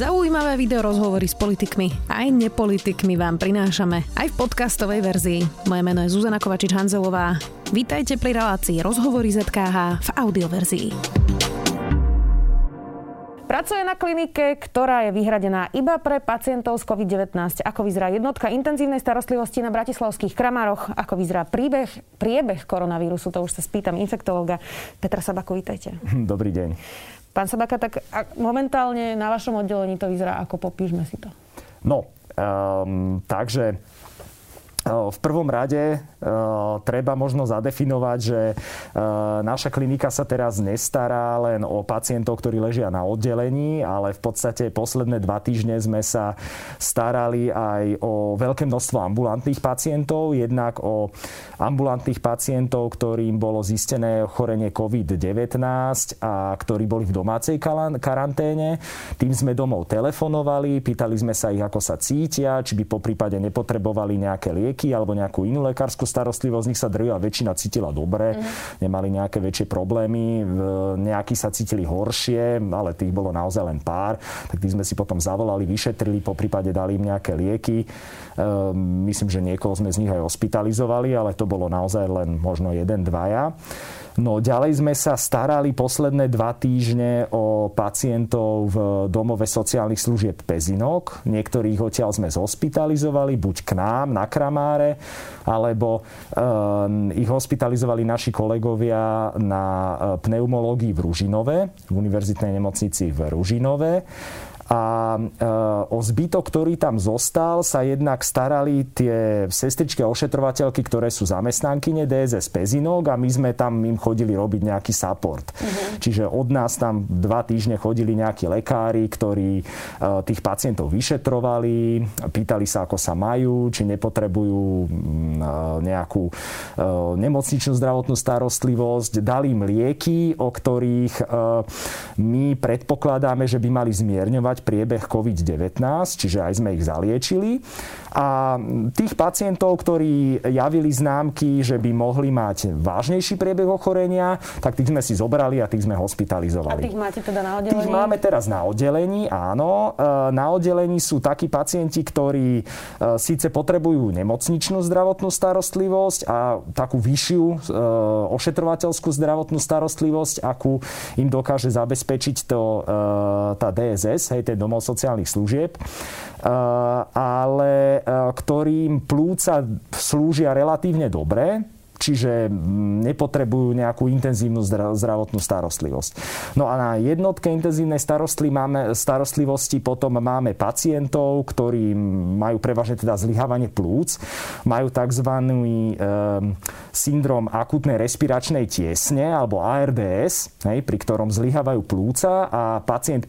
Zaujímavé video rozhovory s politikmi aj nepolitikmi vám prinášame aj v podcastovej verzii. Moje meno je Zuzana Kovačič-Hanzelová. Vítajte pri relácii Rozhovory ZKH v audioverzii. Pracuje na klinike, ktorá je vyhradená iba pre pacientov s COVID-19. Ako vyzerá jednotka intenzívnej starostlivosti na bratislavských kramároch? Ako vyzerá príbeh, priebeh koronavírusu? To už sa spýtam infektológa Petra Sabaku. Vítajte. Dobrý deň. Pán Sabaka, tak momentálne na vašom oddelení to vyzerá ako? Popíšme si to. No, um, takže v prvom rade treba možno zadefinovať, že naša klinika sa teraz nestará len o pacientov, ktorí ležia na oddelení, ale v podstate posledné dva týždne sme sa starali aj o veľké množstvo ambulantných pacientov, jednak o ambulantných pacientov, ktorým bolo zistené ochorenie COVID-19 a ktorí boli v domácej karanténe. Tým sme domov telefonovali, pýtali sme sa ich, ako sa cítia, či by po prípade nepotrebovali nejaké lieky lieky alebo nejakú inú lekárskú starostlivosť, nich sa drvia väčšina cítila dobre, mm. nemali nejaké väčšie problémy, nejakí sa cítili horšie, ale tých bolo naozaj len pár, tak tých sme si potom zavolali, vyšetrili, po prípade dali im nejaké lieky. Ehm, myslím, že niekoho sme z nich aj hospitalizovali, ale to bolo naozaj len možno jeden, dvaja. No ďalej sme sa starali posledné dva týždne o pacientov v domove sociálnych služieb Pezinok. Niektorých odtiaľ sme zhospitalizovali, buď k nám na Kramáre, alebo um, ich hospitalizovali naši kolegovia na eh, pneumológii v Ružinove, v univerzitnej nemocnici v Ružinove a e, o zbytok, ktorý tam zostal, sa jednak starali tie sestričky a ošetrovateľky, ktoré sú zamestnankyne DSS Pezinok a my sme tam im chodili robiť nejaký support. Uh-huh. Čiže od nás tam dva týždne chodili nejakí lekári, ktorí e, tých pacientov vyšetrovali, pýtali sa, ako sa majú, či nepotrebujú e, nejakú nemocničnú zdravotnú starostlivosť, dali im lieky, o ktorých my predpokladáme, že by mali zmierňovať priebeh COVID-19, čiže aj sme ich zaliečili. A tých pacientov, ktorí javili známky, že by mohli mať vážnejší priebeh ochorenia, tak tých sme si zobrali a tých sme hospitalizovali. A tých máte teda na oddelení? Tých máme teraz na oddelení, áno. E, na oddelení sú takí pacienti, ktorí e, síce potrebujú nemocničnú zdravotnú starostlivosť a takú vyššiu e, ošetrovateľskú zdravotnú starostlivosť, akú im dokáže zabezpečiť to, tá DSS, hej, ten domov sociálnych služieb, ale ktorým plúca slúžia relatívne dobre, čiže mm, nepotrebujú nejakú intenzívnu zdravotnú starostlivosť. No a na jednotke intenzívnej máme, starostlivosti potom máme pacientov, ktorí majú prevažne teda zlyhávanie plúc, majú tzv. E, syndrom akutnej respiračnej tiesne alebo ARDS, hej, pri ktorom zlyhávajú plúca a pacient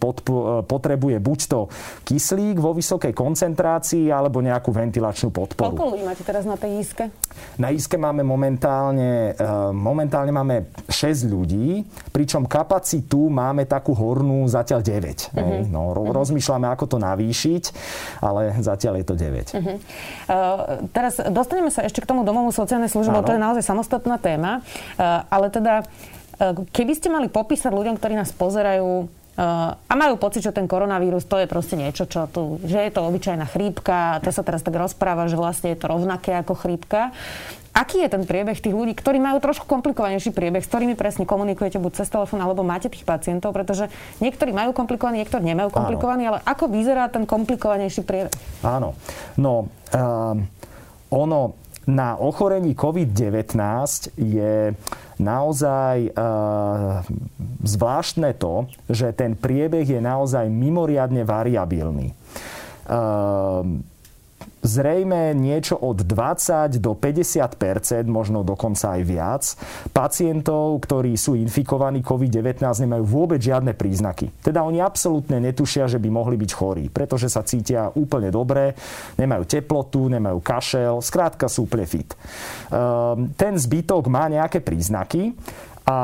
potrebuje buď to kyslík vo vysokej koncentrácii alebo nejakú ventilačnú podporu. Koľko ľudí máte teraz na tej iske? Na iske máme moment momentálne, eh, momentálne máme 6 ľudí, pričom kapacitu máme takú hornú zatiaľ 9. Uh-huh. Mhm. No, ro- uh-huh. Rozmýšľame, ako to navýšiť, ale zatiaľ je to 9. Uh-huh. Uh, teraz dostaneme sa ešte k tomu domovu sociálnej služby, to je naozaj samostatná téma, uh, ale teda uh, keby ste mali popísať ľuďom, ktorí nás pozerajú, a majú pocit, že ten koronavírus to je proste niečo, čo tu, že je to obyčajná chrípka, to sa teraz tak rozpráva, že vlastne je to rovnaké ako chrípka. Aký je ten priebeh tých ľudí, ktorí majú trošku komplikovanejší priebeh, s ktorými presne komunikujete buď cez telefón, alebo máte tých pacientov, pretože niektorí majú komplikovaný, niektorí nemajú komplikovaný, Áno. ale ako vyzerá ten komplikovanejší priebeh? Áno, no um, ono na ochorení COVID-19 je naozaj uh, zvláštne to, že ten priebeh je naozaj mimoriadne variabilný. Uh, zrejme niečo od 20 do 50% možno dokonca aj viac, pacientov, ktorí sú infikovaní COVID-19, nemajú vôbec žiadne príznaky. Teda oni absolútne netušia, že by mohli byť chorí, pretože sa cítia úplne dobre, nemajú teplotu, nemajú kašel, skrátka sú úplne fit. Ehm, ten zbytok má nejaké príznaky a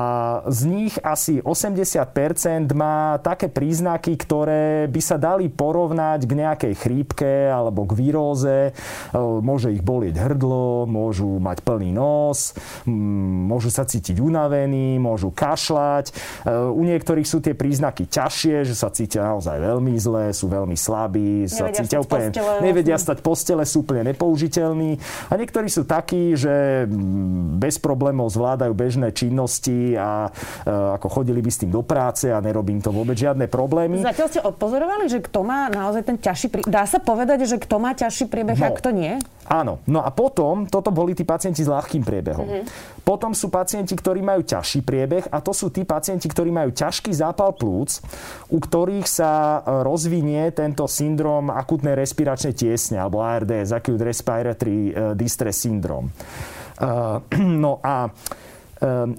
z nich asi 80% má také príznaky, ktoré by sa dali porovnať k nejakej chrípke alebo k výroze. E, môže ich bolieť hrdlo, môžu mať plný nos, môžu sa cítiť unavení, môžu kašľať. E, u niektorých sú tie príznaky ťažšie, že sa cítia naozaj veľmi zle, sú veľmi slabí, nevedia sa cítia úplne, postele, nevedia stať postele, sú úplne nepoužiteľní. A niektorí sú takí, že bez problémov zvládajú bežné činnosti činnosti a e, ako chodili by s tým do práce a nerobím to vôbec žiadne problémy. Zatiaľ ste odpozorovali, že kto má naozaj ten ťažší príbeh? Dá sa povedať, že kto má ťažší priebeh no, a kto nie? Áno. No a potom, toto boli tí pacienti s ľahkým priebehom. Mm-hmm. Potom sú pacienti, ktorí majú ťažší priebeh a to sú tí pacienti, ktorí majú ťažký zápal plúc, u ktorých sa e, rozvinie tento syndrom akutnej respiračnej tiesne alebo ARDS, Acute Respiratory e, Distress Syndrome. Uh, no a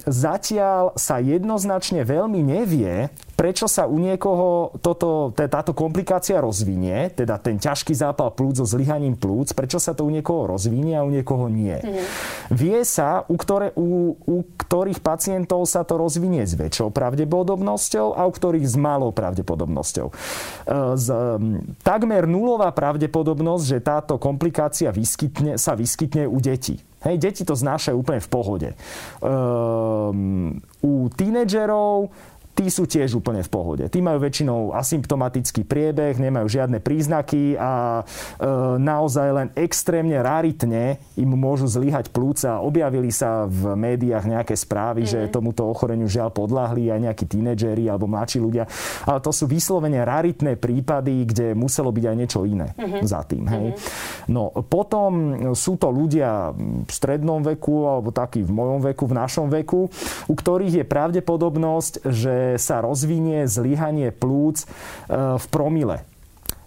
zatiaľ sa jednoznačne veľmi nevie, prečo sa u niekoho toto, táto komplikácia rozvinie, teda ten ťažký zápal plúc so zlyhaním plúc, prečo sa to u niekoho rozvinie a u niekoho nie. Mm. Vie sa, u, ktoré, u, u ktorých pacientov sa to rozvinie s väčšou pravdepodobnosťou a u ktorých s malou pravdepodobnosťou. Ehm, z, ehm, takmer nulová pravdepodobnosť, že táto komplikácia vyskytne, sa vyskytne u detí. Hej, deti to znášajú úplne v pohode. Um, u tínedžerov tí sú tiež úplne v pohode. Tí majú väčšinou asymptomatický priebeh, nemajú žiadne príznaky a e, naozaj len extrémne raritne im môžu zlyhať plúca. Objavili sa v médiách nejaké správy, mm-hmm. že mhm. tomuto ochoreniu žiaľ podľahli aj nejakí tínedžeri alebo mladší ľudia. Ale to sú vyslovene raritné prípady, kde muselo byť aj niečo iné mm-hmm. za tým. Hej. Mm-hmm. No potom sú to ľudia v strednom veku alebo takí v mojom veku, v našom veku, u ktorých je pravdepodobnosť, že sa rozvinie zlyhanie plúc e, v promile.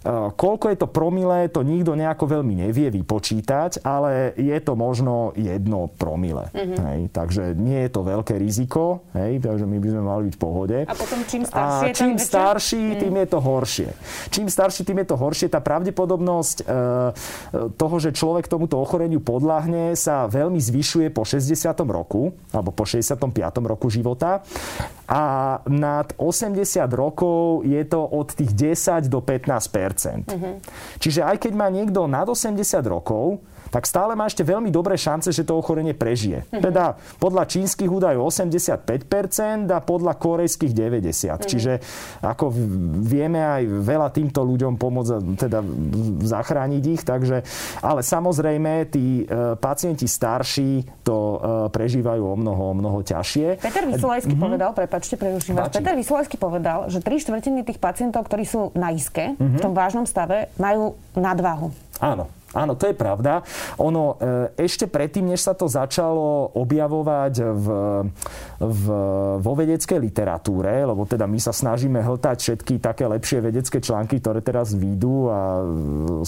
Eh, koľko je to promile, to nikto nejako veľmi nevie vypočítať, ale je to možno jedno promile. Mm-hmm. Hej, takže nie je to veľké riziko, hej, takže my by sme mali byť v pohode. A potom čím starší A čím starší, mm. tým je to horšie. Čím starší, tým je to horšie. Tá pravdepodobnosť e, toho, že človek tomuto ochoreniu podľahne, sa veľmi zvyšuje po 60. roku, alebo po 65. roku života. A nad 80 rokov je to od tých 10 do 15 Mm-hmm. Čiže aj keď má niekto nad 80 rokov, tak stále má ešte veľmi dobré šance, že to ochorenie prežije. Mm-hmm. Teda podľa čínskych údajov 85% a podľa korejských 90%. Mm-hmm. Čiže ako vieme aj veľa týmto ľuďom pomôcť, teda zachrániť ich, takže, ale samozrejme tí e, pacienti starší to e, prežívajú o mnoho, o mnoho ťažšie. Peter Vysolajský mm-hmm. povedal, prepačte, preruším vás, Peter Vysolajský povedal, že tri štvrtiny tých pacientov, ktorí sú na iske, mm-hmm. v tom vážnom stave, majú nadvahu. Áno. Áno, to je pravda. Ono e, ešte predtým, než sa to začalo objavovať v, v, vo vedeckej literatúre, lebo teda my sa snažíme hltať všetky také lepšie vedecké články, ktoré teraz výjdu a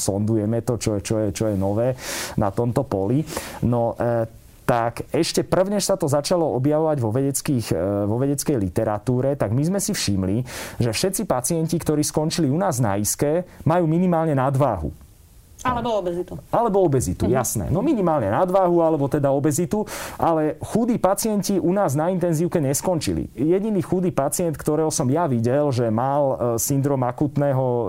sondujeme to, čo je, čo je, čo je nové na tomto poli. No, e, tak ešte prvne, sa to začalo objavovať vo, e, vo vedeckej literatúre, tak my sme si všimli, že všetci pacienti, ktorí skončili u nás na iske, majú minimálne nadváhu. Alebo obezitu. Alebo obezitu, mhm. jasné. No minimálne nadvahu, alebo teda obezitu, ale chudí pacienti u nás na intenzívke neskončili. Jediný chudý pacient, ktorého som ja videl, že mal e, syndrom akutného, e,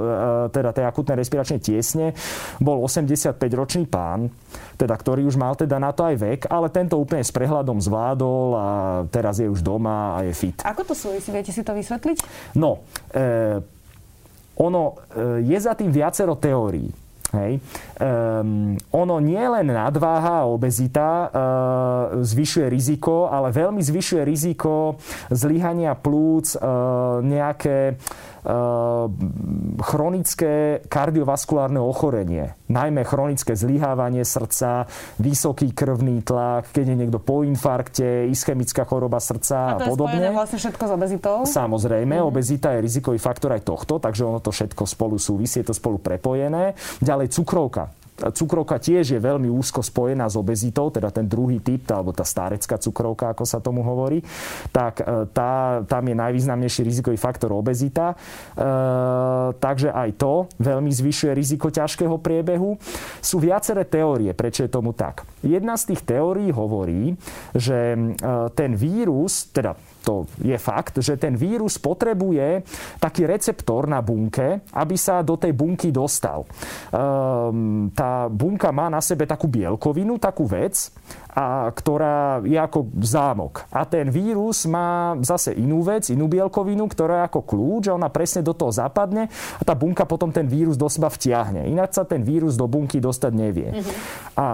teda tej akutnej respiračnej tiesne, bol 85-ročný pán, teda, ktorý už mal teda na to aj vek, ale tento úplne s prehľadom zvládol a teraz je už doma a je fit. Ako to súvisí? Viete si to vysvetliť? No, e, ono e, je za tým viacero teórií. Hej. Um, ono nie len nadváha a obezita uh, zvyšuje riziko, ale veľmi zvyšuje riziko zlyhania plúc, uh, nejaké chronické kardiovaskulárne ochorenie, najmä chronické zlyhávanie srdca, vysoký krvný tlak, keď je niekto po infarkte, ischemická choroba srdca a, a podobne. A vlastne všetko s obezitou? Samozrejme, mm. obezita je rizikový faktor aj tohto, takže ono to všetko spolu súvisí, je to spolu prepojené. Ďalej cukrovka cukrovka tiež je veľmi úzko spojená s obezitou, teda ten druhý typ, alebo tá starecká cukrovka, ako sa tomu hovorí, tak e, tá, tam je najvýznamnejší rizikový faktor obezita. E, takže aj to veľmi zvyšuje riziko ťažkého priebehu. Sú viaceré teórie, prečo je tomu tak. Jedna z tých teórií hovorí, že e, ten vírus, teda to je fakt, že ten vírus potrebuje taký receptor na bunke, aby sa do tej bunky dostal. Ehm, tá bunka má na sebe takú bielkovinu, takú vec, a ktorá je ako zámok. A ten vírus má zase inú vec, inú bielkovinu, ktorá je ako kľúč a ona presne do toho zapadne a tá bunka potom ten vírus do seba vtiahne. Ináč sa ten vírus do bunky dostať nevie. Mm-hmm. A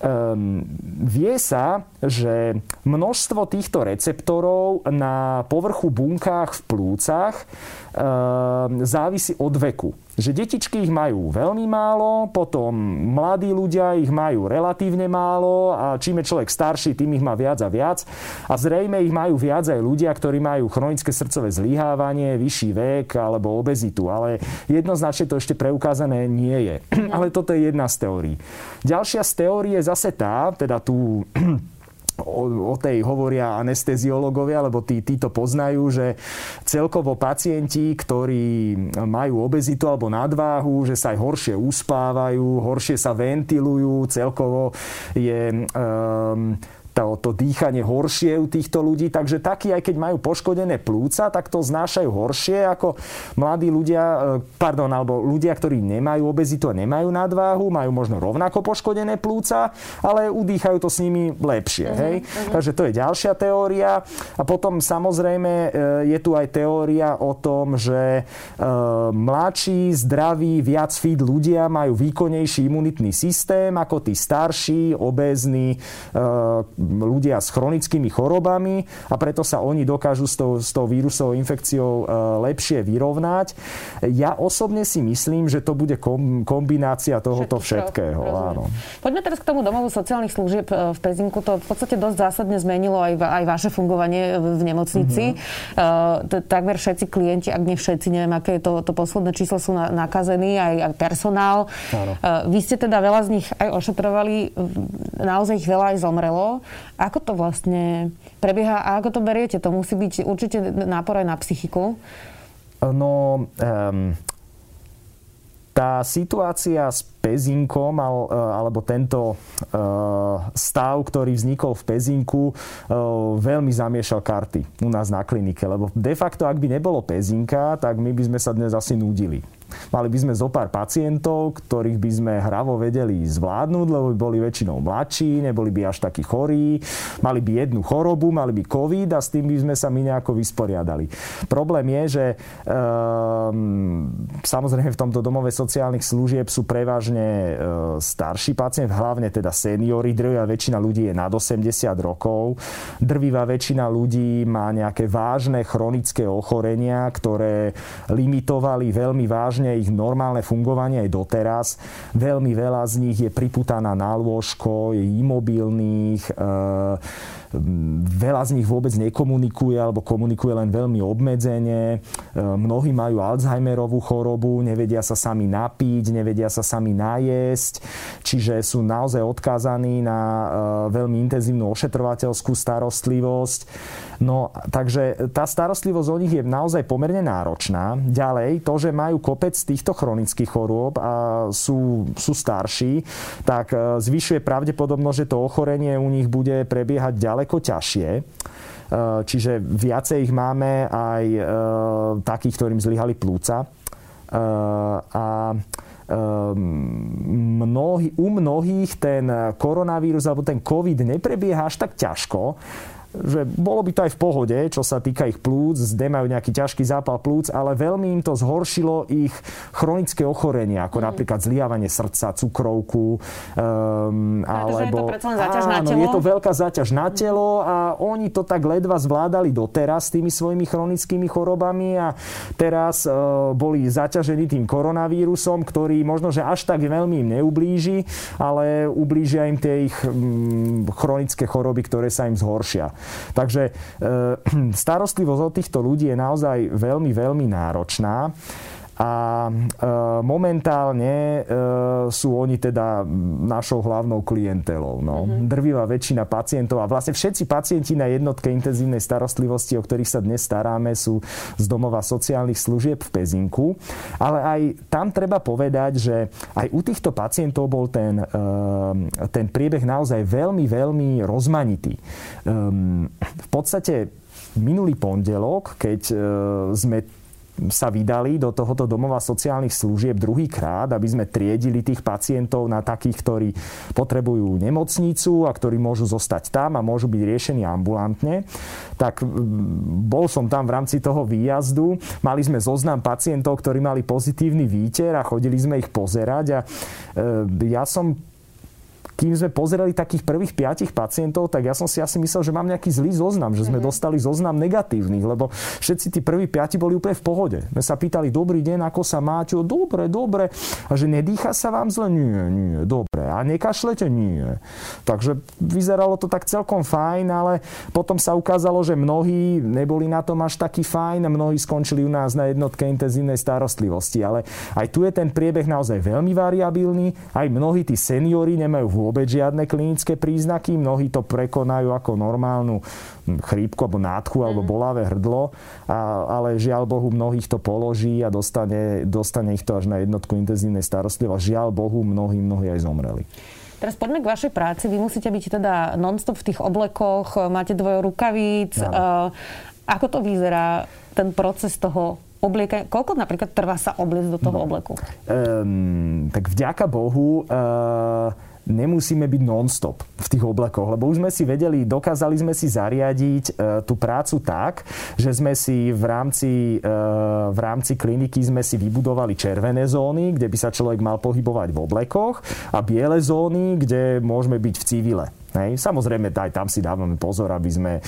um, vie sa, že množstvo týchto receptorov na povrchu bunkách v plúcach um, závisí od veku. Že detičky ich majú veľmi málo, potom mladí ľudia ich majú relatívne málo a čím je človek starší, tým ich má viac a viac. A zrejme ich majú viac aj ľudia, ktorí majú chronické srdcové zlyhávanie, vyšší vek alebo obezitu. Ale jednoznačne to ešte preukázané nie je. Ale toto je jedna z teórií. Ďalšia z teórií je zase tá, teda tu o, o tej hovoria anesteziológovia, lebo tí, tí to poznajú, že celkovo pacienti, ktorí majú obezitu alebo nadváhu, že sa aj horšie uspávajú, horšie sa ventilujú, celkovo je um, to, to dýchanie horšie u týchto ľudí. Takže takí, aj keď majú poškodené plúca, tak to znášajú horšie ako mladí ľudia, e, pardon, alebo ľudia, ktorí nemajú obezitu a nemajú nadváhu, majú možno rovnako poškodené plúca, ale udýchajú to s nimi lepšie. Uh-huh, hej? Uh-huh. Takže to je ďalšia teória. A potom samozrejme e, je tu aj teória o tom, že e, mladší, zdraví, viac fit ľudia majú výkonnejší imunitný systém ako tí starší, obézni, ľudia s chronickými chorobami a preto sa oni dokážu s tou, s tou vírusovou infekciou e, lepšie vyrovnať. Ja osobne si myslím, že to bude kombinácia tohoto všetkého. Áno. Poďme teraz k tomu domovu sociálnych služieb e, v Pezinku. To v podstate dosť zásadne zmenilo aj, aj vaše fungovanie v nemocnici. Mm-hmm. Takmer všetci klienti, ak nie všetci, neviem, aké je to, to posledné číslo, sú nakazení, aj, aj personál. Áno. Vy ste teda veľa z nich aj ošetrovali, naozaj ich veľa aj zomrelo. Ako to vlastne prebieha a ako to beriete? To musí byť určite nápor aj na psychiku. No, um, tá situácia s Pezinkom, alebo tento stav, ktorý vznikol v Pezinku, veľmi zamiešal karty u nás na klinike. Lebo de facto, ak by nebolo Pezinka, tak my by sme sa dnes asi nudili. Mali by sme zo pár pacientov, ktorých by sme hravo vedeli zvládnuť, lebo by boli väčšinou mladší, neboli by až takí chorí, mali by jednu chorobu, mali by COVID a s tým by sme sa my nejako vysporiadali. Problém je, že um, samozrejme v tomto domove sociálnych služieb sú prevažne uh, starší pacient, hlavne teda seniory, drvivá väčšina ľudí je nad 80 rokov, drvivá väčšina ľudí má nejaké vážne chronické ochorenia, ktoré limitovali veľmi vážne vážne ich normálne fungovanie aj doteraz. Veľmi veľa z nich je priputaná na lôžko, je imobilných, e, veľa z nich vôbec nekomunikuje alebo komunikuje len veľmi obmedzene. E, mnohí majú Alzheimerovú chorobu, nevedia sa sami napiť, nevedia sa sami najesť, čiže sú naozaj odkázaní na e, veľmi intenzívnu ošetrovateľskú starostlivosť. No, takže tá starostlivosť o nich je naozaj pomerne náročná. Ďalej, to, že majú kopec týchto chronických chorôb a sú, sú starší, tak e, zvyšuje pravdepodobnosť, že to ochorenie u nich bude prebiehať ďaleko ťažšie. E, čiže viacej ich máme aj e, takých, ktorým zlyhali plúca. E, a mnohí, u mnohých ten koronavírus alebo ten COVID neprebieha až tak ťažko, že bolo by to aj v pohode, čo sa týka ich plúc, zde majú nejaký ťažký zápal plúc, ale veľmi im to zhoršilo ich chronické ochorenia, ako mm. napríklad zliavanie srdca, cukrovku, um, alebo... Je to záťaž áno, na telo? je to veľká záťaž na telo a oni to tak ledva zvládali doteraz s tými svojimi chronickými chorobami a teraz uh, boli zaťažení tým koronavírusom, ktorý možno, že až tak veľmi im neublíži, ale ublížia im tie ich um, chronické choroby, ktoré sa im zhoršia. Takže e, starostlivosť od týchto ľudí je naozaj veľmi, veľmi náročná. A momentálne sú oni teda našou hlavnou klientelou. No. Mm-hmm. Drvivá väčšina pacientov a vlastne všetci pacienti na jednotke intenzívnej starostlivosti, o ktorých sa dnes staráme, sú z domova sociálnych služieb v Pezinku. Ale aj tam treba povedať, že aj u týchto pacientov bol ten, ten priebeh naozaj veľmi, veľmi rozmanitý. Ehm, v podstate minulý pondelok, keď e, sme sa vydali do tohoto domova sociálnych služieb druhýkrát, aby sme triedili tých pacientov na takých, ktorí potrebujú nemocnicu a ktorí môžu zostať tam a môžu byť riešení ambulantne. Tak bol som tam v rámci toho výjazdu. Mali sme zoznam pacientov, ktorí mali pozitívny výter a chodili sme ich pozerať a e, ja som kým sme pozerali takých prvých piatich pacientov, tak ja som si asi myslel, že mám nejaký zlý zoznam, že sme mm-hmm. dostali zoznam negatívnych, lebo všetci tí prví piati boli úplne v pohode. My sa pýtali, dobrý deň, ako sa máte? O, dobre, dobre. A že nedýcha sa vám zle? Nie, nie, dobre. A nekašlete? Nie. Takže vyzeralo to tak celkom fajn, ale potom sa ukázalo, že mnohí neboli na tom až taký fajn mnohí skončili u nás na jednotke intenzívnej starostlivosti. Ale aj tu je ten priebeh naozaj veľmi variabilný. Aj mnohí tí seniori nemajú vôbec žiadne klinické príznaky. Mnohí to prekonajú ako normálnu chrípku alebo nádchu alebo mhm. bolavé hrdlo, a, ale žiaľ Bohu mnohých to položí a dostane, dostane ich to až na jednotku intenzívnej starostlivosti. Žiaľ Bohu mnohí, mnohí aj zomreli. Teraz poďme k vašej práci. Vy musíte byť teda non-stop v tých oblekoch, máte dvoje rukavíc. No. Ako to vyzerá, ten proces toho oblieka, koľko napríklad trvá sa obliecť do toho no. obleku? Um, tak vďaka Bohu uh, nemusíme byť non-stop v tých oblekoch, lebo už sme si vedeli, dokázali sme si zariadiť e, tú prácu tak, že sme si v rámci, e, v rámci kliniky sme si vybudovali červené zóny, kde by sa človek mal pohybovať v oblekoch a biele zóny, kde môžeme byť v civile. Hej. Samozrejme, aj tam si dávame pozor, aby sme e,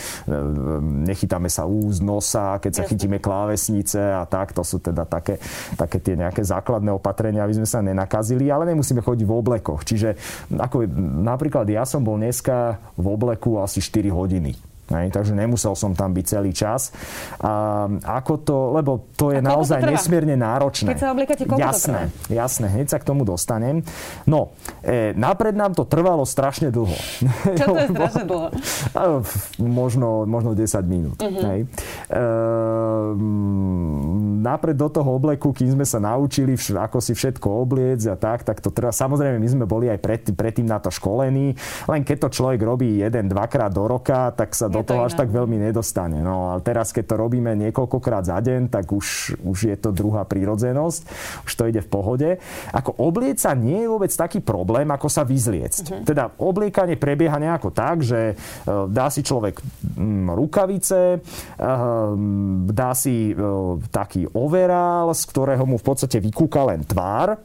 nechytáme sa úz, nosa, keď sa chytíme klávesnice a tak. To sú teda také, také tie nejaké základné opatrenia, aby sme sa nenakazili, ale nemusíme chodiť v oblekoch. Čiže ako, napríklad ja som bol dneska v obleku asi 4 hodiny. Hej, takže nemusel som tam byť celý čas. A ako to, lebo to je naozaj to nesmierne náročné. Keď sa obliekate, koľko jasné, to trvá? Jasné, hneď sa k tomu dostanem. No, e, napred nám to trvalo strašne dlho. Čo to je strašne dlho? možno, možno 10 minút. Uh-huh. Hej. E, napred do toho obleku, kým sme sa naučili, ako si všetko obliec a tak, tak to trvá. Samozrejme, my sme boli aj pred, predtým na to školení, len keď to človek robí jeden, dvakrát do roka, tak sa do do toho až tak veľmi nedostane. No ale teraz, keď to robíme niekoľkokrát za deň, tak už, už je to druhá prírodzenosť, už to ide v pohode. Ako obliec sa nie je vôbec taký problém, ako sa vyzliecť. Uh-huh. Teda obliekanie prebieha nejako tak, že e, dá si človek mm, rukavice, e, dá si e, taký overál, z ktorého mu v podstate vykúka len tvár,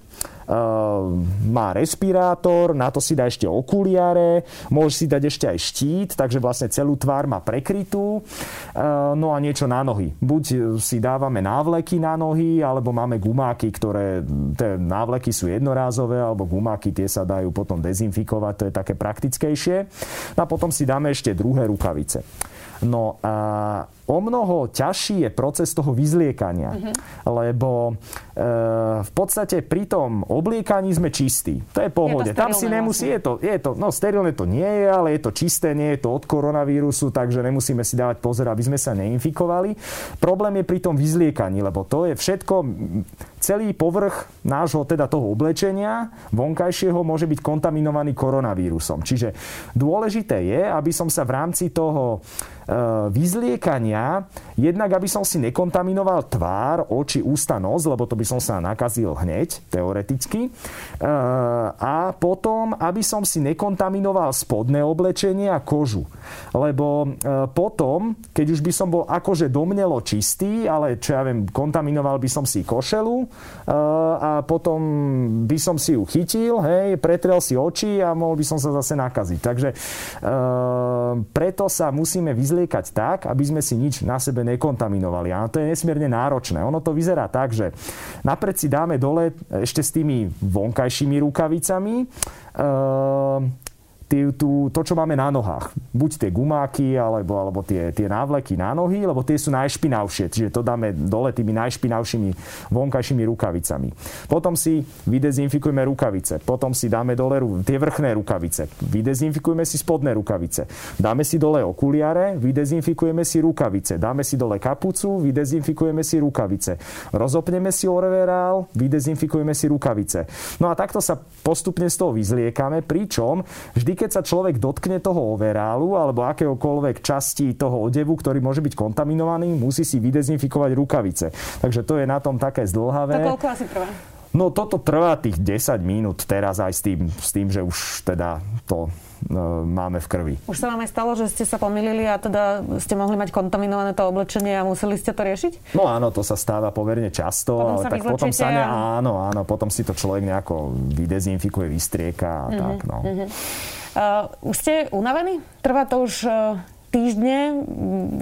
má respirátor, na to si dá ešte okuliare, môže si dať ešte aj štít, takže vlastne celú tvár má prekrytú. Ehm, no a niečo na nohy. Buď si dávame návleky na nohy, alebo máme gumáky, ktoré, tie návleky sú jednorázové, alebo gumáky tie sa dajú potom dezinfikovať, to je také praktickejšie. No a potom si dáme ešte druhé rukavice. No a o mnoho ťažší je proces toho vyzliekania, mm-hmm. lebo e, v podstate pri tom obliekaní sme čistí. To je pohode. Je to Tam si nemusí, vlastne. je to, je to, no sterilné to nie je, ale je to čisté, nie je to od koronavírusu, takže nemusíme si dávať pozor, aby sme sa neinfikovali. Problém je pri tom vyzliekaní, lebo to je všetko, celý povrch nášho teda toho oblečenia vonkajšieho môže byť kontaminovaný koronavírusom. Čiže dôležité je, aby som sa v rámci toho e, vyzliekania dňa, jednak aby som si nekontaminoval tvár, oči, ústa, nos, lebo to by som sa nakazil hneď, teoreticky. E, a potom, aby som si nekontaminoval spodné oblečenie a kožu. Lebo e, potom, keď už by som bol akože domnelo čistý, ale čo ja viem, kontaminoval by som si košelu e, a potom by som si ju chytil, hej, pretrel si oči a mohol by som sa zase nakaziť. Takže preto sa musíme vyzliekať tak, aby sme si nič na sebe nekontaminovali. A to je nesmierne náročné. Ono to vyzerá tak, že napred si dáme dole ešte s tými vonkajšími rukavicami. Ehm, tie, tú, to, čo máme na nohách. Buď tie gumáky, alebo, alebo tie, tie návleky na nohy, lebo tie sú najšpinavšie. Čiže to dáme dole tými najšpinavšími vonkajšími rukavicami. Potom si vydezinfikujeme rukavice. Potom si dáme dole tie vrchné rukavice. Vydezinfikujeme si spodné rukavice. Dáme si dole okuliare, vydezinfikujeme si rukavice. Dáme si dole kapucu, vydezinfikujeme si rukavice. Rozopneme si overál, vydezinfikujeme si rukavice. No a takto sa postupne z toho vyzliekame, pričom vždy, keď sa človek dotkne toho overálu alebo akéhokoľvek časti toho odevu, ktorý môže byť kontaminovaný, musí si vydezinfikovať rukavice. Takže to je na tom také zdlhavé. To koľko asi trvá? No toto trvá tých 10 minút teraz aj s tým, s tým že už teda to e, máme v krvi. Už sa vám aj stalo, že ste sa pomýlili a teda ste mohli mať kontaminované to oblečenie a museli ste to riešiť? No áno, to sa stáva pomerne často, potom ale tak potom sa ne, a... áno, áno, potom si to človek nejako vydezinfikuje, vystrieka a mm-hmm, tak, no. Mm-hmm. Uh, ste unavení? Trvá to už uh, týždne.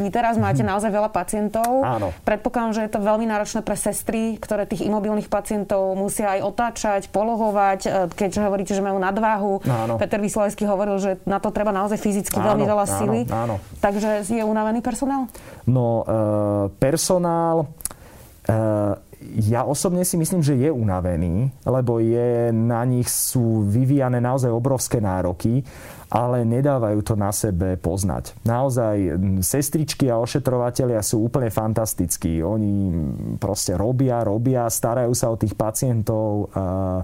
Vy teraz máte mhm. naozaj veľa pacientov. Áno. Predpokladám, že je to veľmi náročné pre sestry, ktoré tých imobilných pacientov musia aj otáčať, polohovať, e, keďže hovoríte, že majú nadváhu. Áno. Peter Vyslajský hovoril, že na to treba naozaj fyzicky áno, veľmi veľa áno, sily. Áno. Takže je unavený personál? No, e, personál... E, ja osobne si myslím, že je unavený, lebo je, na nich sú vyvíjane naozaj obrovské nároky ale nedávajú to na sebe poznať. Naozaj sestričky a ošetrovateľia sú úplne fantastickí. Oni proste robia, robia, starajú sa o tých pacientov a,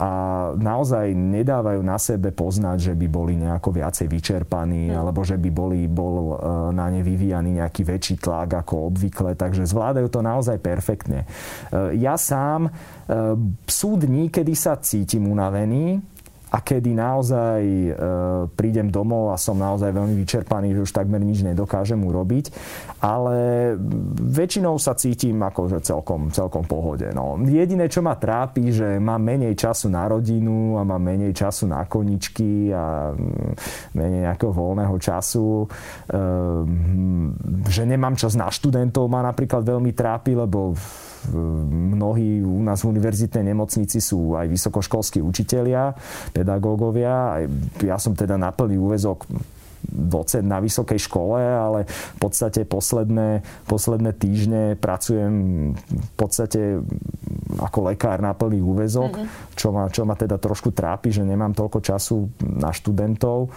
a naozaj nedávajú na sebe poznať, že by boli nejako viacej vyčerpaní mm. alebo že by boli, bol e, na ne vyvíjaný nejaký väčší tlak ako obvykle. Takže zvládajú to naozaj perfektne. E, ja sám e, sú dní, kedy sa cítim unavený, a kedy naozaj e, prídem domov a som naozaj veľmi vyčerpaný, že už takmer nič nedokážem urobiť, ale väčšinou sa cítim akože celkom, celkom pohode. No. Jediné, čo ma trápi, že mám menej času na rodinu a mám menej času na koničky a mm, menej nejakého voľného času. E, že nemám čas na študentov ma napríklad veľmi trápi, lebo mnohí u nás v univerzitnej nemocnici sú aj vysokoškolskí učitelia, pedagógovia. Ja som teda na plný úvezok docent na vysokej škole, ale v podstate posledné, posledné týždne pracujem v podstate ako lekár na plný úvezok, mm-hmm. čo, ma, čo ma teda trošku trápi, že nemám toľko času na študentov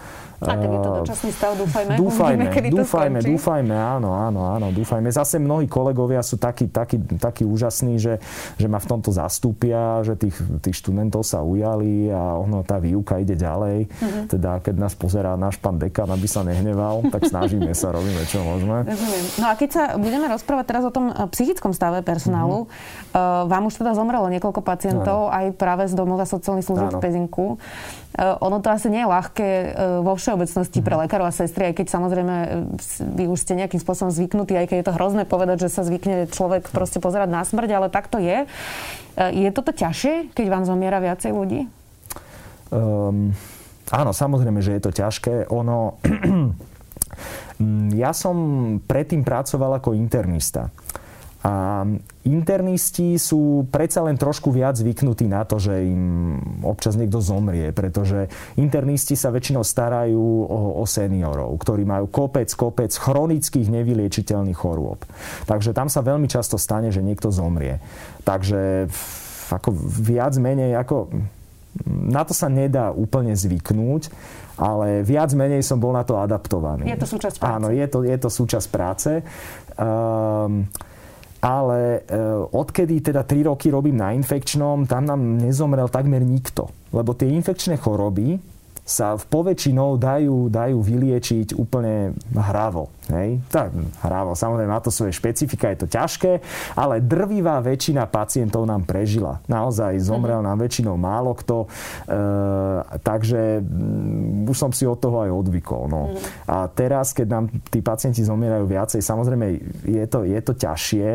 a keď je to dočasný stav, dúfajme. Dúfajme, Uvidíme, dúfajme, to dúfajme, áno, áno, áno, dúfajme. Zase mnohí kolegovia sú takí, takí, takí úžasní, že, že ma v tomto zastúpia, že tých, tých študentov sa ujali a ono, tá výuka ide ďalej. Mm-hmm. Teda keď nás pozerá náš pán dekan, aby sa nehneval, tak snažíme sa, robíme čo môžeme. Rozumiem. No a keď sa budeme rozprávať teraz o tom eh, psychickom stave personálu, mm-hmm. vám už teda zomrelo niekoľko pacientov, áno. aj práve z domova sociálnych služieb v Pezinku. Eh, ono to asi nie je ľahké vo všeobecnosti pre mhm. lekárov a sestry, aj keď samozrejme e, vy už ste nejakým spôsobom zvyknutí, aj keď je to hrozné povedať, že sa zvykne človek proste pozerať na smrť, ale tak to je. E, je toto ťažšie, keď vám zomiera viacej ľudí? Um, áno, samozrejme, že je to ťažké. Ono... ja som predtým pracoval ako internista. A internisti sú predsa len trošku viac zvyknutí na to, že im občas niekto zomrie, pretože internisti sa väčšinou starajú o, o seniorov, ktorí majú kopec, kopec chronických nevyliečiteľných chorôb. Takže tam sa veľmi často stane, že niekto zomrie. Takže ako viac menej ako na to sa nedá úplne zvyknúť, ale viac menej som bol na to adaptovaný. Je to súčasť práce. Áno, je to, je to súčasť práce. Um, ale e, odkedy teda 3 roky robím na infekčnom, tam nám nezomrel takmer nikto. Lebo tie infekčné choroby sa v poväčšinou dajú, dajú vyliečiť úplne hravo. Hej? Tak, hravo, samozrejme má to svoje špecifika, je to ťažké, ale drvivá väčšina pacientov nám prežila. Naozaj zomrel mm-hmm. nám väčšinou málo kto, e, takže m, mm, už som si od toho aj odvykol. No. Mm-hmm. A teraz, keď nám tí pacienti zomierajú viacej, samozrejme je to, je to ťažšie.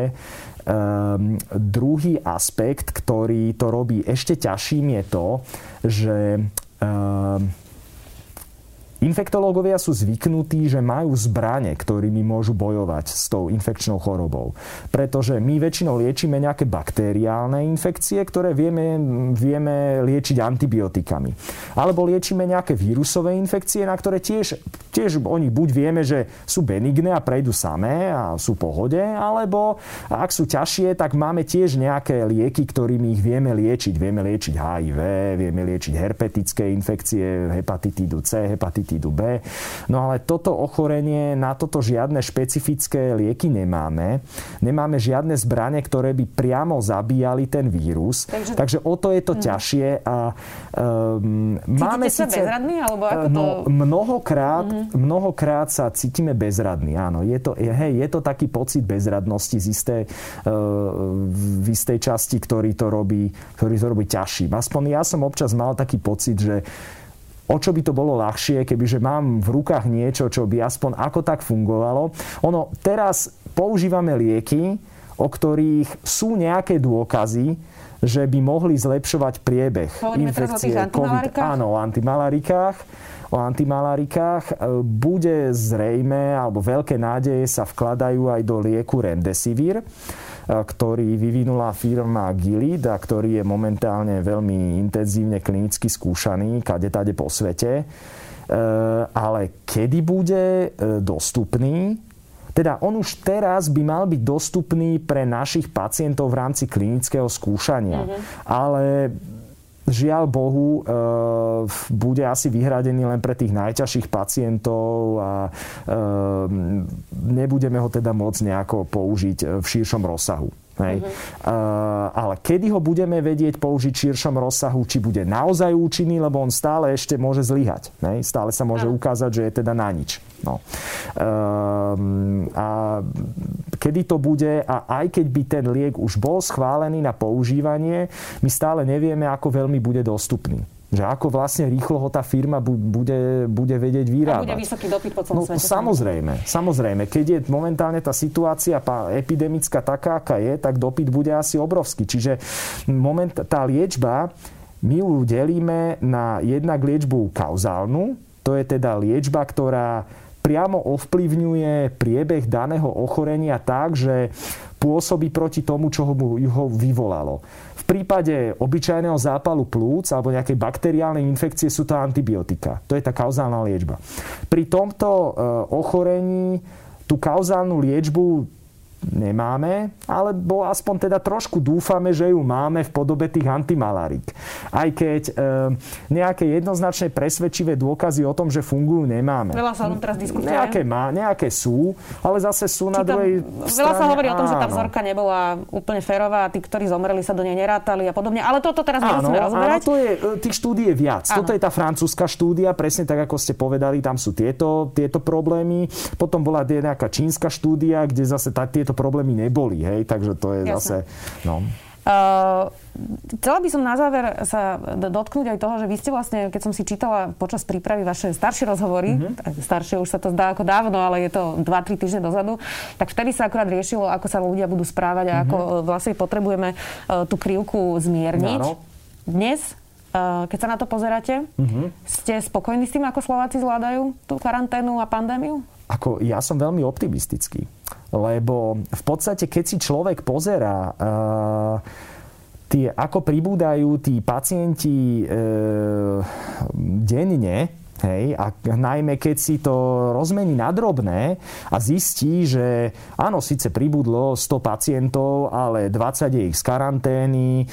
Um, druhý aspekt, ktorý to robí ešte ťažším, je to, že um, Infektológovia sú zvyknutí, že majú zbrane, ktorými môžu bojovať s tou infekčnou chorobou. Pretože my väčšinou liečíme nejaké bakteriálne infekcie, ktoré vieme, vieme liečiť antibiotikami. Alebo liečíme nejaké vírusové infekcie, na ktoré tiež, tiež oni buď vieme, že sú benigné a prejdú samé a sú pohode, alebo ak sú ťažšie, tak máme tiež nejaké lieky, ktorými ich vieme liečiť. Vieme liečiť HIV, vieme liečiť herpetické infekcie, hepatitídu C, hepatitídu hepatitídu B. No ale toto ochorenie, na toto žiadne špecifické lieky nemáme. Nemáme žiadne zbranie, ktoré by priamo zabíjali ten vírus. Takže, Takže o to je to hmm. ťažšie. A, um, máme sa síce, bezradný? Alebo ako no, to... mnohokrát, hmm. mnohokrát sa cítime bezradní. Áno, je to, hej, je to taký pocit bezradnosti z istej, uh, v istej časti, ktorý to robí, ktorý to robí ťažším. Aspoň ja som občas mal taký pocit, že o čo by to bolo ľahšie, kebyže mám v rukách niečo, čo by aspoň ako tak fungovalo. Ono, teraz používame lieky, o ktorých sú nejaké dôkazy, že by mohli zlepšovať priebeh Hovoríme infekcie COVID. Áno, o antimalarikách. O antimalarikách e, bude zrejme, alebo veľké nádeje sa vkladajú aj do lieku Remdesivir ktorý vyvinula firma Gilead a ktorý je momentálne veľmi intenzívne klinicky skúšaný kade tade po svete. E, ale kedy bude e, dostupný, teda on už teraz by mal byť dostupný pre našich pacientov v rámci klinického skúšania. Mm-hmm. Ale žiaľ Bohu, e, bude asi vyhradený len pre tých najťažších pacientov a e, nebudeme ho teda môcť nejako použiť v širšom rozsahu. Hej. Uh, ale kedy ho budeme vedieť použiť v širšom rozsahu, či bude naozaj účinný, lebo on stále ešte môže zlyhať. Hej. Stále sa môže ukázať, že je teda na nič. No. Uh, a kedy to bude a aj keď by ten liek už bol schválený na používanie, my stále nevieme, ako veľmi bude dostupný že ako vlastne rýchlo ho tá firma bude, bude vedieť vyrábať. A bude vysoký dopyt po celom no, svete. Samozrejme, samozrejme. Keď je momentálne tá situácia epidemická taká, aká je, tak dopyt bude asi obrovský. Čiže moment, tá liečba, my ju delíme na jednak liečbu kauzálnu, to je teda liečba, ktorá priamo ovplyvňuje priebeh daného ochorenia tak, že pôsobí proti tomu, čo ho, ho vyvolalo. V prípade obyčajného zápalu plúc alebo nejakej bakteriálnej infekcie sú to antibiotika. To je tá kauzálna liečba. Pri tomto e, ochorení tú kauzálnu liečbu nemáme, alebo aspoň teda trošku dúfame, že ju máme v podobe tých antimalarík. Aj keď e, nejaké jednoznačné presvedčivé dôkazy o tom, že fungujú, nemáme. Veľa sa o tom teraz diskutuje. Nejaké, má, nejaké sú, ale zase sú Či na druhej strane... Veľa sa hovorí áno. o tom, že tá vzorka nebola úplne férová tí, ktorí zomreli, sa do nej nerátali a podobne. Ale toto teraz áno, musíme rozoberať. Áno, to je, e, tých štúdí je viac. Áno. Toto je tá francúzska štúdia, presne tak, ako ste povedali, tam sú tieto, tieto problémy. Potom bola nejaká čínska štúdia, kde zase tá, tieto tieto problémy neboli, hej, takže to je Jasne. zase, no. Uh, chcela by som na záver sa dotknúť aj toho, že vy ste vlastne, keď som si čítala počas prípravy vaše staršie rozhovory, mm-hmm. staršie už sa to zdá ako dávno, ale je to 2-3 týždne dozadu, tak vtedy sa akurát riešilo, ako sa ľudia budú správať a mm-hmm. ako vlastne potrebujeme uh, tú krivku zmierniť. Áno. Dnes uh, keď sa na to pozeráte, mm-hmm. ste spokojní s tým, ako Slováci zvládajú tú karanténu a pandémiu? Ako, ja som veľmi optimistický. Lebo v podstate, keď si človek pozerá uh, tie, ako pribúdajú tí pacienti uh, denne, Hej, a najmä keď si to rozmení na drobné a zistí, že áno, síce pribudlo 100 pacientov, ale 20 je ich z karantény, e,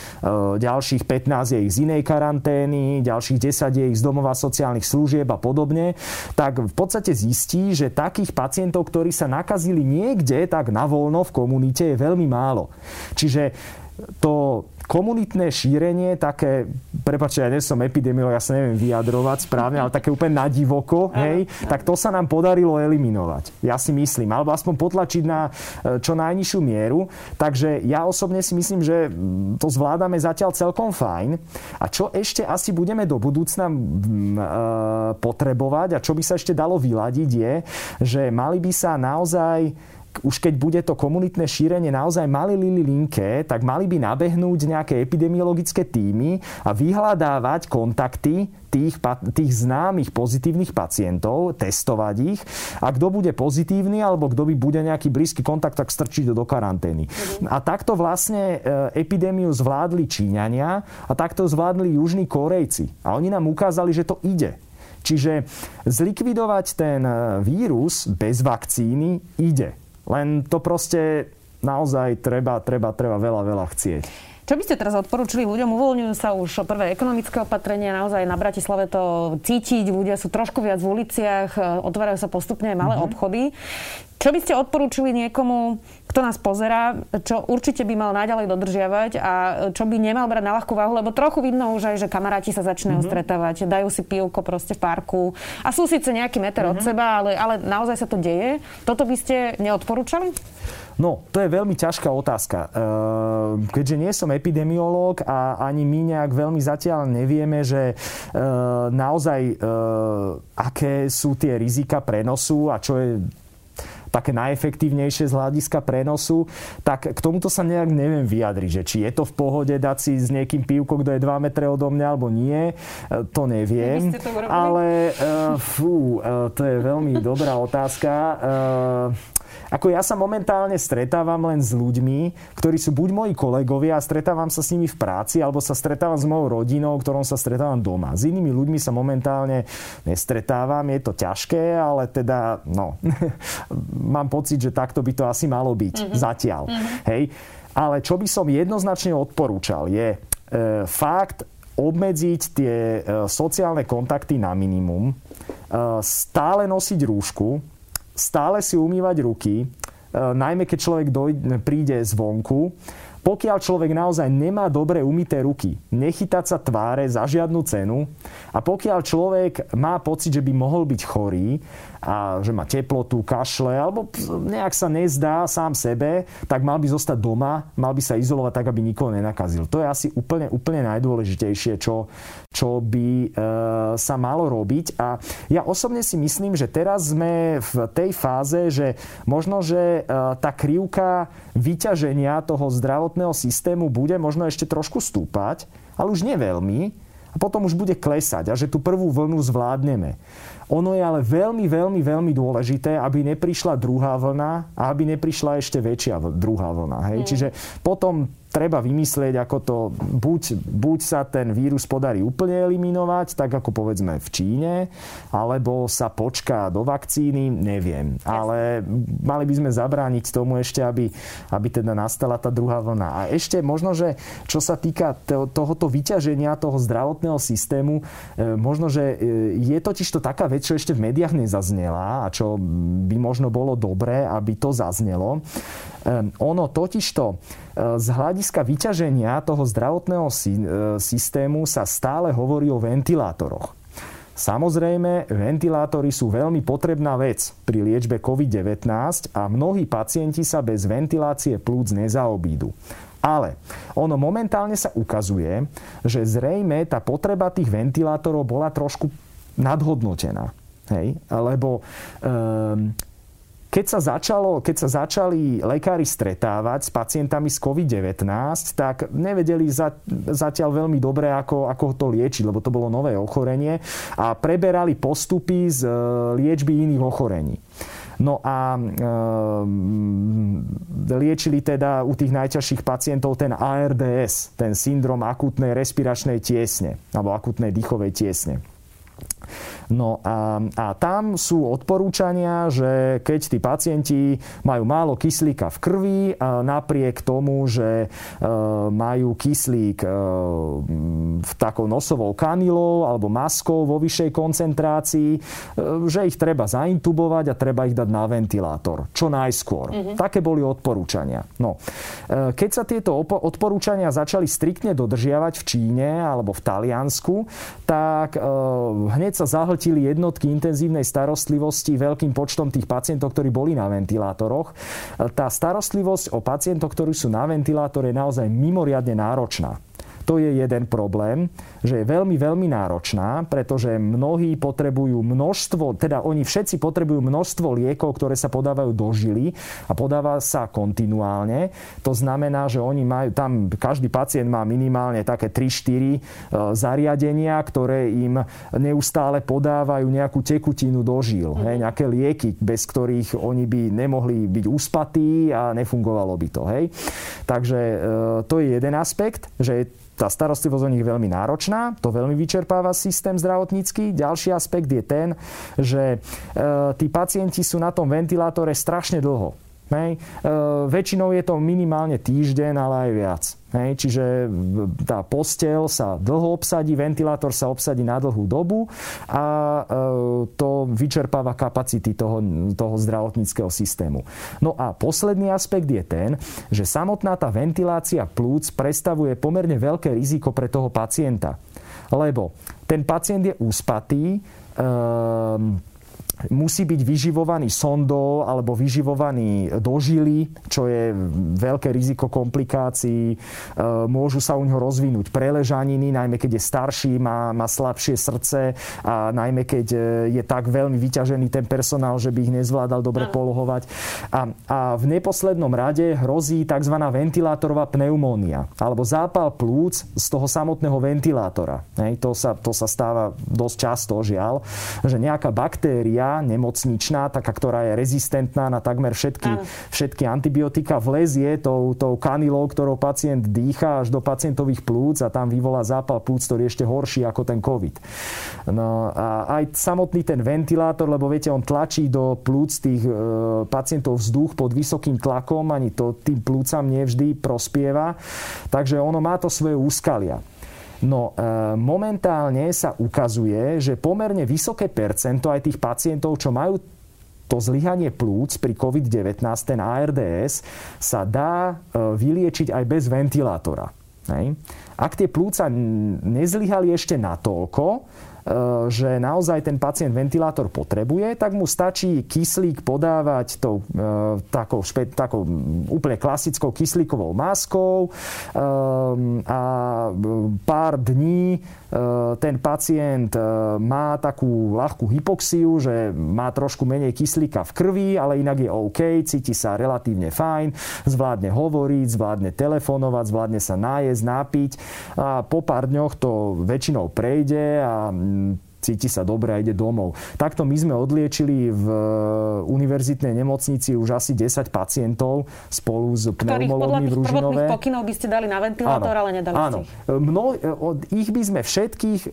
ďalších 15 je ich z inej karantény, ďalších 10 je ich z domova sociálnych služieb a podobne, tak v podstate zistí, že takých pacientov, ktorí sa nakazili niekde tak na voľno v komunite je veľmi málo. Čiže to komunitné šírenie, také, prepáčte, ja nie som epidemiolog, ja sa neviem vyjadrovať správne, ale také úplne nadivoko, hej, tak to sa nám podarilo eliminovať. Ja si myslím, alebo aspoň potlačiť na e, čo najnižšiu mieru. Takže ja osobne si myslím, že to zvládame zatiaľ celkom fajn. A čo ešte asi budeme do budúcna e, potrebovať a čo by sa ešte dalo vyladiť je, že mali by sa naozaj už keď bude to komunitné šírenie naozaj mali lili linke, tak mali by nabehnúť nejaké epidemiologické týmy a vyhľadávať kontakty tých, tých známych pozitívnych pacientov, testovať ich a kto bude pozitívny alebo kto by bude nejaký blízky kontakt, tak strčiť do karantény. Mm-hmm. A takto vlastne e, epidémiu zvládli Číňania a takto zvládli južní Korejci. A oni nám ukázali, že to ide. Čiže zlikvidovať ten e, vírus bez vakcíny ide. Len to proste naozaj treba, treba, treba veľa, veľa chcieť. Čo by ste teraz odporúčili ľuďom? Uvoľňujú sa už prvé ekonomické opatrenia, naozaj na Bratislave to cítiť, ľudia sú trošku viac v uliciach, e, otvárajú sa postupne aj malé mm-hmm. obchody. Čo by ste odporúčili niekomu, kto nás pozera, čo určite by mal naďalej dodržiavať a čo by nemal brať na ľahkú váhu, lebo trochu vidno už aj, že kamaráti sa začínajú mm-hmm. stretávať, dajú si pivko proste v parku a sú síce nejaký meter mm-hmm. od mhm. seba, ale, ale naozaj sa to deje. Toto by ste neodporúčali? No, to je veľmi ťažká otázka. Ehm, keďže nie som epidemiológ a ani my nejak veľmi zatiaľ nevieme, že ehm, naozaj ehm, aké sú tie rizika prenosu a čo je také najefektívnejšie z hľadiska prenosu, tak k tomuto sa nejak neviem vyjadriť, že či je to v pohode dať si s niekým pívko, kto je 2 metre odo mňa, alebo nie, to neviem. To ale fú, to je veľmi dobrá otázka. Ako ja sa momentálne stretávam len s ľuďmi, ktorí sú buď moji kolegovia a stretávam sa s nimi v práci, alebo sa stretávam s mojou rodinou, ktorom sa stretávam doma. S inými ľuďmi sa momentálne nestretávam, je to ťažké, ale teda, no, mám pocit, že takto by to asi malo byť mm-hmm. zatiaľ. Mm-hmm. Hej. Ale čo by som jednoznačne odporúčal je e, fakt obmedziť tie e, sociálne kontakty na minimum, e, stále nosiť rúšku, stále si umývať ruky, e, najmä keď človek dojde, príde zvonku. Pokiaľ človek naozaj nemá dobre umité ruky, nechytať sa tváre za žiadnu cenu a pokiaľ človek má pocit, že by mohol byť chorý, a že má teplotu, kašle, alebo nejak sa nezdá sám sebe, tak mal by zostať doma, mal by sa izolovať tak, aby nikoho nenakazil. To je asi úplne, úplne najdôležitejšie, čo, čo by e, sa malo robiť. A ja osobne si myslím, že teraz sme v tej fáze, že možno, že e, tá krivka vyťaženia toho zdravotného systému bude možno ešte trošku stúpať, ale už neveľmi, a potom už bude klesať a že tú prvú vlnu zvládneme. Ono je ale veľmi, veľmi, veľmi dôležité, aby neprišla druhá vlna a aby neprišla ešte väčšia druhá vlna. Hej? Mm. Čiže potom treba vymyslieť, ako to buď, buď sa ten vírus podarí úplne eliminovať, tak ako povedzme v Číne, alebo sa počká do vakcíny, neviem. Ale mali by sme zabrániť tomu ešte, aby, aby teda nastala tá druhá vlna. A ešte možno, že čo sa týka tohoto vyťaženia toho zdravotného systému, e, možno, že e, je totiž to taká vec, čo ešte v médiách nezaznela a čo by možno bolo dobré, aby to zaznelo. Ehm, ono totižto e, z hľadiska vyťaženia toho zdravotného e, systému sa stále hovorí o ventilátoroch. Samozrejme, ventilátory sú veľmi potrebná vec pri liečbe COVID-19 a mnohí pacienti sa bez ventilácie plúc nezaobídu. Ale ono momentálne sa ukazuje, že zrejme tá potreba tých ventilátorov bola trošku nadhodnotená. Hej? Lebo um, keď sa, začalo, keď sa začali lekári stretávať s pacientami s COVID-19, tak nevedeli za, zatiaľ veľmi dobre, ako, ako to liečiť, lebo to bolo nové ochorenie a preberali postupy z e, liečby iných ochorení. No a e, liečili teda u tých najťažších pacientov ten ARDS, ten syndrom akutnej respiračnej tiesne alebo akutnej dýchovej tiesne. No a, a tam sú odporúčania, že keď tí pacienti majú málo kyslíka v krvi, napriek tomu, že e, majú kyslík e, v takou nosovou kanilou alebo maskou vo vyššej koncentrácii, e, že ich treba zaintubovať a treba ich dať na ventilátor. Čo najskôr. Mm-hmm. Také boli odporúčania. No, keď sa tieto odporúčania začali striktne dodržiavať v Číne alebo v Taliansku, tak hneď sa zahltili zahltili jednotky intenzívnej starostlivosti veľkým počtom tých pacientov, ktorí boli na ventilátoroch. Tá starostlivosť o pacientov, ktorí sú na ventilátor, je naozaj mimoriadne náročná. to je jeden problém, že je veľmi, veľmi náročná, pretože mnohí potrebujú množstvo, teda oni všetci potrebujú množstvo liekov, ktoré sa podávajú do žily a podáva sa kontinuálne. To znamená, že oni majú, tam každý pacient má minimálne také 3-4 e, zariadenia, ktoré im neustále podávajú nejakú tekutinu do žil. Mm-hmm. Hej, nejaké lieky, bez ktorých oni by nemohli byť uspatí a nefungovalo by to. Hej. Takže e, to je jeden aspekt, že tá starostlivosť o nich je veľmi náročná, to veľmi vyčerpáva systém zdravotnícky. Ďalší aspekt je ten, že e, tí pacienti sú na tom ventilátore strašne dlho. Hej. E, väčšinou je to minimálne týždeň, ale aj viac. Hej. Čiže tá postel sa dlho obsadí, ventilátor sa obsadí na dlhú dobu a e, to vyčerpáva kapacity toho, toho zdravotníckého systému. No a posledný aspekt je ten, že samotná tá ventilácia plúc predstavuje pomerne veľké riziko pre toho pacienta. Lebo ten pacient je úspatý, e, musí byť vyživovaný sondou alebo vyživovaný do žily, čo je veľké riziko komplikácií. E, môžu sa u neho rozvinúť preležaniny, najmä keď je starší, má, má slabšie srdce a najmä keď e, je tak veľmi vyťažený ten personál, že by ich nezvládal dobre polohovať. A, a v neposlednom rade hrozí tzv. ventilátorová pneumónia alebo zápal plúc z toho samotného ventilátora. Hej, to, sa, to sa stáva dosť často, žiaľ, že nejaká baktéria nemocničná, taká, ktorá je rezistentná na takmer všetky, všetky antibiotika, vlezie tou, tou kanilou, ktorou pacient dýcha až do pacientových plúc a tam vyvolá zápal plúc, ktorý je ešte horší ako ten COVID. No a aj samotný ten ventilátor, lebo viete, on tlačí do plúc tých e, pacientov vzduch pod vysokým tlakom, ani to tým plúcam nevždy prospieva. Takže ono má to svoje úskalia. No e, momentálne sa ukazuje, že pomerne vysoké percento aj tých pacientov, čo majú to zlyhanie plúc pri COVID-19, ten ARDS, sa dá e, vyliečiť aj bez ventilátora. Hej. Ak tie plúca nezlyhali ešte natoľko, že naozaj ten pacient ventilátor potrebuje, tak mu stačí kyslík podávať tou e, takou, takou úplne klasickou kyslíkovou maskou e, a pár dní ten pacient má takú ľahkú hypoxiu, že má trošku menej kyslíka v krvi, ale inak je OK, cíti sa relatívne fajn, zvládne hovoriť, zvládne telefonovať, zvládne sa nájsť, nápiť a po pár dňoch to väčšinou prejde a cíti sa dobre a ide domov. Takto my sme odliečili v e, univerzitnej nemocnici už asi 10 pacientov spolu s pneumologmi v Ružinové. Ktorých pokynov by ste dali na ventilátor, áno, ale nedali áno. ste Mno, e, od ich by sme všetkých e,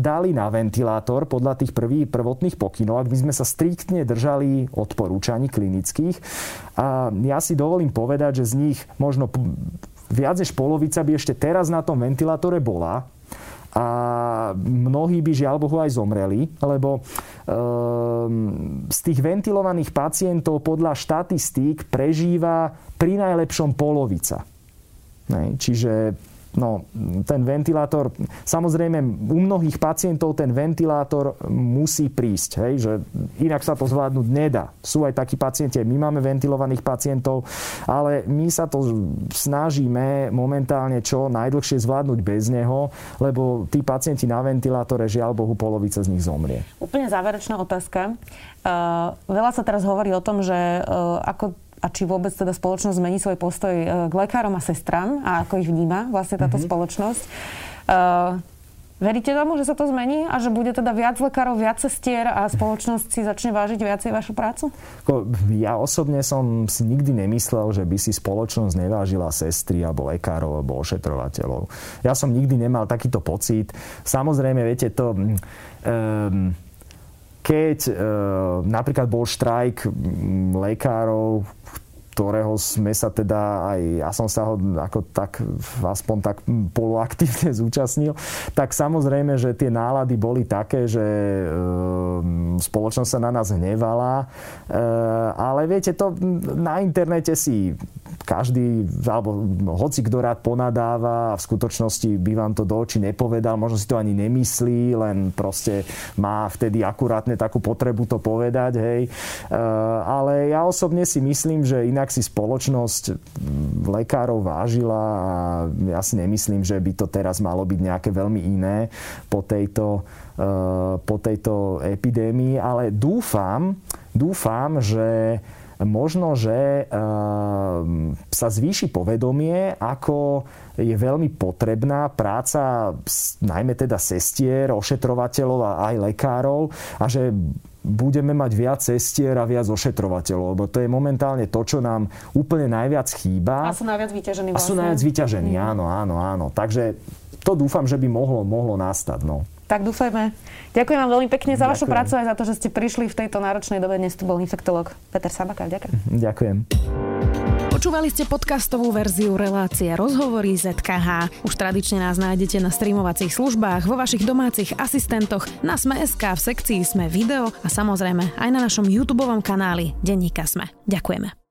dali na ventilátor podľa tých prvých prvotných pokynov, ak by sme sa striktne držali odporúčaní klinických. A ja si dovolím povedať, že z nich možno viac než polovica by ešte teraz na tom ventilátore bola, a mnohí by žiaľ Bohu aj zomreli, lebo um, z tých ventilovaných pacientov podľa štatistík prežíva pri najlepšom polovica. Nej, čiže No, ten ventilátor, samozrejme u mnohých pacientov ten ventilátor musí prísť, hej, že inak sa to zvládnuť nedá. Sú aj takí pacienti, my máme ventilovaných pacientov, ale my sa to snažíme momentálne čo najdlhšie zvládnuť bez neho, lebo tí pacienti na ventilátore, žiaľ Bohu, polovica z nich zomrie. Úplne záverečná otázka. Uh, veľa sa teraz hovorí o tom, že uh, ako a či vôbec teda spoločnosť zmení svoj postoj e, k lekárom a sestram a ako ich vníma vlastne táto mm-hmm. spoločnosť. Uh, Veríte tomu, že sa to zmení a že bude teda viac lekárov, viac sestier a spoločnosť si začne vážiť viacej vašu prácu? Ja osobne som si nikdy nemyslel, že by si spoločnosť nevážila sestry alebo lekárov alebo ošetrovateľov. Ja som nikdy nemal takýto pocit. Samozrejme, viete, to... Um, keď e, napríklad bol štrajk lekárov, ktorého sme sa teda aj, ja som sa ho ako tak, aspoň tak poloaktívne zúčastnil, tak samozrejme, že tie nálady boli také, že e, spoločnosť sa na nás hnevala, e, ale viete, to na internete si každý, alebo hoci kto rád ponadáva a v skutočnosti by vám to do očí nepovedal, možno si to ani nemyslí, len proste má vtedy akurátne takú potrebu to povedať, hej. E, ale ja osobne si myslím, že inak nejak si spoločnosť lekárov vážila a ja si nemyslím, že by to teraz malo byť nejaké veľmi iné po tejto, po tejto epidémii, ale dúfam, dúfam, že možno, že sa zvýši povedomie, ako je veľmi potrebná práca najmä teda sestier, ošetrovateľov a aj lekárov a že budeme mať viac cestier a viac ošetrovateľov, lebo to je momentálne to, čo nám úplne najviac chýba. A sú najviac vyťažení vlastne. A sú vlastne. najviac vyťažení, mm. áno, áno, áno. Takže to dúfam, že by mohlo, mohlo nastať. No. Tak dúfajme. Ďakujem vám veľmi pekne za Ďakujem. vašu prácu aj za to, že ste prišli v tejto náročnej dobe. Dnes tu bol infektolog Peter Sabaka. Ďakujem. Ďakujem. Počúvali ste podcastovú verziu relácie Rozhovory ZKH. Už tradične nás nájdete na streamovacích službách, vo vašich domácich asistentoch, na Sme.sk, v sekcii Sme video a samozrejme aj na našom YouTube kanáli Denníka Sme. Ďakujeme.